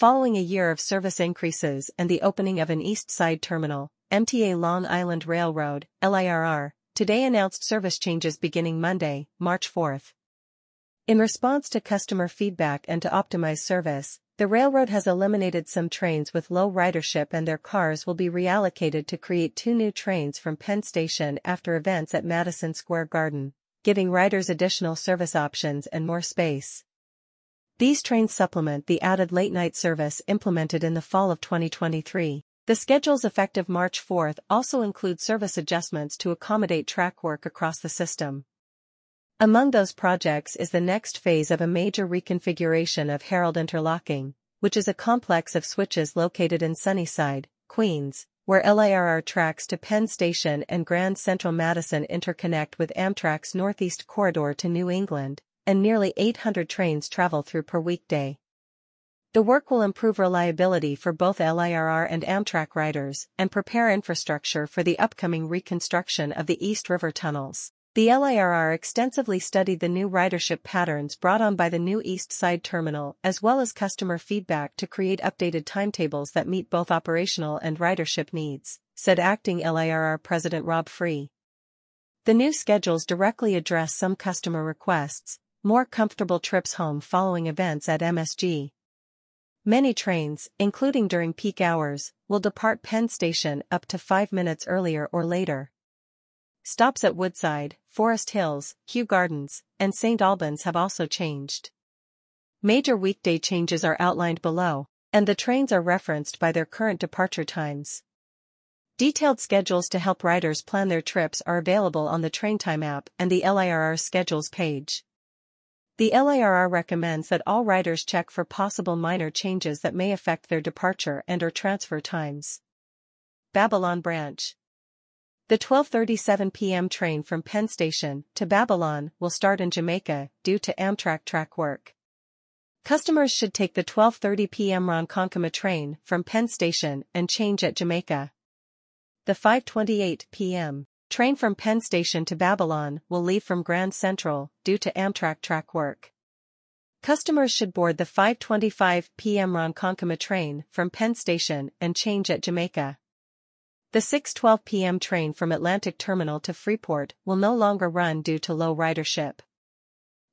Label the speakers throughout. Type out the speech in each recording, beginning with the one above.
Speaker 1: Following a year of service increases and the opening of an east side terminal, MTA Long Island Railroad, LIRR, today announced service changes beginning Monday, March 4th. In response to customer feedback and to optimize service, the railroad has eliminated some trains with low ridership and their cars will be reallocated to create two new trains from Penn Station after events at Madison Square Garden, giving riders additional service options and more space. These trains supplement the added late-night service implemented in the fall of 2023. The schedules effective March 4th also include service adjustments to accommodate track work across the system. Among those projects is the next phase of a major reconfiguration of Harold Interlocking, which is a complex of switches located in Sunnyside, Queens, where LIRR tracks to Penn Station and Grand Central Madison interconnect with Amtrak's Northeast Corridor to New England, and nearly 800 trains travel through per weekday. The work will improve reliability for both LIRR and Amtrak riders and prepare infrastructure for the upcoming reconstruction of the East River tunnels. The LIRR extensively studied the new ridership patterns brought on by the new East Side terminal as well as customer feedback to create updated timetables that meet both operational and ridership needs, said acting LIRR President Rob Free. The new schedules directly address some customer requests, more comfortable trips home following events at MSG. Many trains, including during peak hours, will depart Penn Station up to five minutes earlier or later. Stops at Woodside, Forest Hills, Kew Gardens, and St. Albans have also changed. Major weekday changes are outlined below, and the trains are referenced by their current departure times. Detailed schedules to help riders plan their trips are available on the Train Time app and the LIRR schedules page. The LIRR recommends that all riders check for possible minor changes that may affect their departure and or transfer times. Babylon Branch the 12.37 p.m. train from Penn Station to Babylon will start in Jamaica due to Amtrak track work. Customers should take the 12.30 p.m. Ronkonkoma train from Penn Station and change at Jamaica. The 5.28 p.m. train from Penn Station to Babylon will leave from Grand Central due to Amtrak track work. Customers should board the 5.25 p.m. Ronkonkoma train from Penn Station and change at Jamaica. The 6.12 p.m. train from Atlantic Terminal to Freeport will no longer run due to low ridership.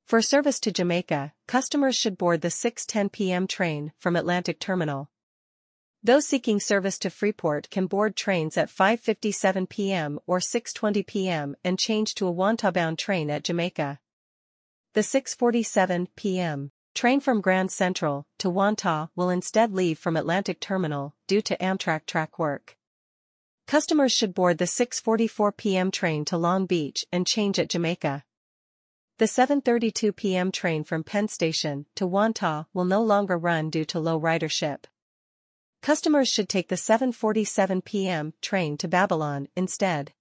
Speaker 1: For service to Jamaica, customers should board the 6.10 p.m. train from Atlantic Terminal. Those seeking service to Freeport can board trains at 5.57 p.m. or 6.20 p.m. and change to a Wantagh-bound train at Jamaica. The 6.47 p.m. train from Grand Central to Wantagh will instead leave from Atlantic Terminal due to Amtrak track work. Customers should board the 6.44 p.m. train to Long Beach and change at Jamaica. The 7.32 p.m. train from Penn Station to Wantagh will no longer run due to low ridership. Customers should take the 7.47 p.m. train to Babylon instead.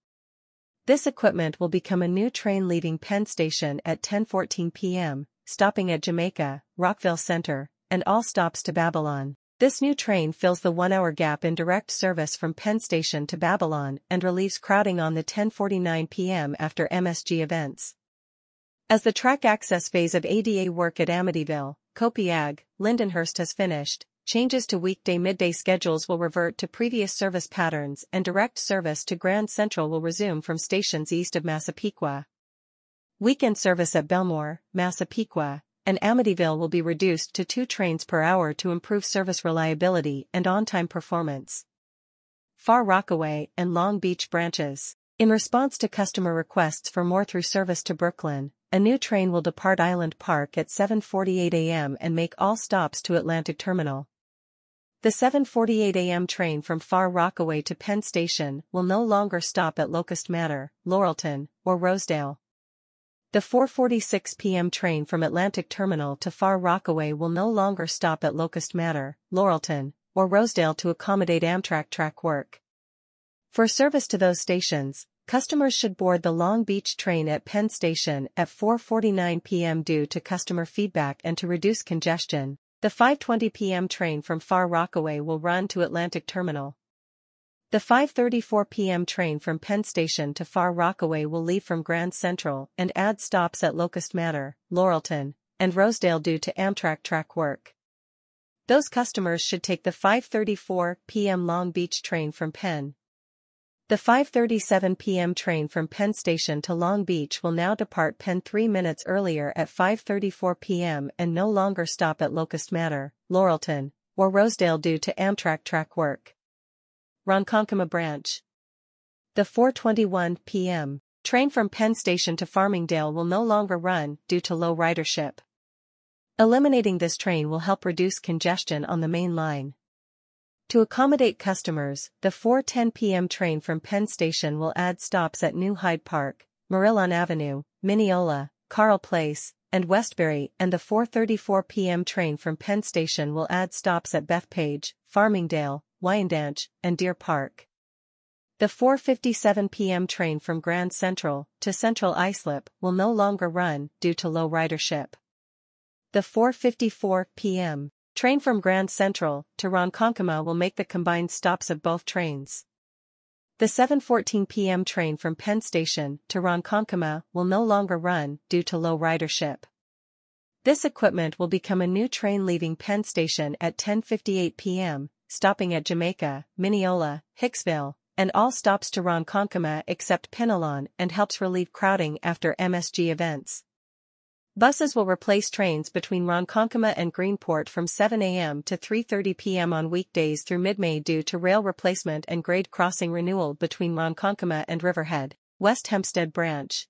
Speaker 1: This equipment will become a new train leaving Penn Station at 10.14 p.m., stopping at Jamaica, Rockville Centre, and all stops to Babylon. This new train fills the one-hour gap in direct service from Penn Station to Babylon and relieves crowding on the 10.49 p.m. after MSG events. As the track access phase of ADA work at Amityville, Copiague, Lindenhurst has finished, changes to weekday midday schedules will revert to previous service patterns and direct service to Grand Central will resume from stations east of Massapequa. Weekend service at Bellmore, Massapequa, and Amityville will be reduced to two trains per hour to improve service reliability and on-time performance. Far Rockaway and Long Beach branches. In response to customer requests for more through service to Brooklyn, a new train will depart Island Park at 7.48 a.m. and make all stops to Atlantic Terminal. The 7.48 a.m. train from Far Rockaway to Penn Station will no longer stop at Locust Manor, Laurelton, or Rosedale. The 4.46 p.m. train from Atlantic Terminal to Far Rockaway will no longer stop at Locust Manor, Laurelton, or Rosedale to accommodate Amtrak track work. For service to those stations, customers should board the Long Beach train at Penn Station at 4.49 p.m. due to customer feedback and to reduce congestion. The 5.20 p.m. train from Far Rockaway will run to Atlantic Terminal. The 5.34 p.m. train from Penn Station to Far Rockaway will leave from Grand Central and add stops at Locust Manor, Laurelton, and Rosedale due to Amtrak track work. Those customers should take the 5.34 p.m. Long Beach train from Penn. The 5.37 p.m. train from Penn Station to Long Beach will now depart Penn three minutes earlier at 5.34 p.m. and no longer stop at Locust Manor, Laurelton, or Rosedale due to Amtrak track work. Ronkonkoma Branch The 4.21 p.m. train from Penn Station to Farmingdale will no longer run due to low ridership. Eliminating this train will help reduce congestion on the main line. To accommodate customers, the 4.10 p.m. train from Penn Station will add stops at New Hyde Park, Merillon Avenue, Mineola, Carle Place, and Westbury and the 4.34 p.m. train from Penn Station will add stops at Bethpage, Farmingdale, Wyandanch, and Deer Park. The 4.57 p.m. train from Grand Central to Central Islip will no longer run due to low ridership. The 4.54 p.m. train from Grand Central to Ronkonkoma will make the combined stops of both trains. The 7.14 p.m. train from Penn Station to Ronkonkoma will no longer run due to low ridership. This equipment will become a new train leaving Penn Station at 10.58 p.m., stopping at Jamaica, Mineola, Hicksville, and all stops to Ronkonkoma except Pinelawn and helps relieve crowding after MSG events. Buses will replace trains between Ronkonkoma and Greenport from 7 a.m. to 3.30 p.m. on weekdays through mid-May due to rail replacement and grade crossing renewal between Ronkonkoma and Riverhead, West Hempstead Branch.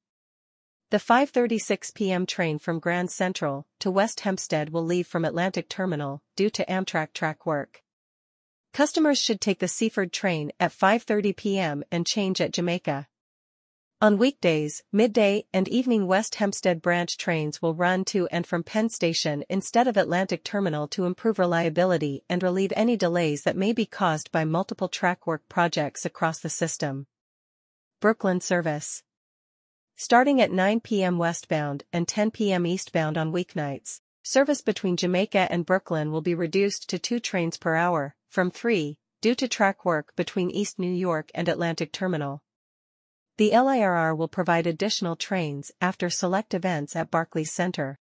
Speaker 1: The 5.36 p.m. train from Grand Central to West Hempstead will leave from Atlantic Terminal due to Amtrak track work. Customers should take the Seaford train at 5.30 p.m. and change at Jamaica. On weekdays, midday and evening West Hempstead branch trains will run to and from Penn Station instead of Atlantic Terminal to improve reliability and relieve any delays that may be caused by multiple track work projects across the system. Brooklyn Service Starting at 9 p.m. westbound and 10 p.m. eastbound on weeknights, service between Jamaica and Brooklyn will be reduced to two trains per hour, from three, due to track work between East New York and Atlantic Terminal. The LIRR will provide additional trains after select events at Barclays Center.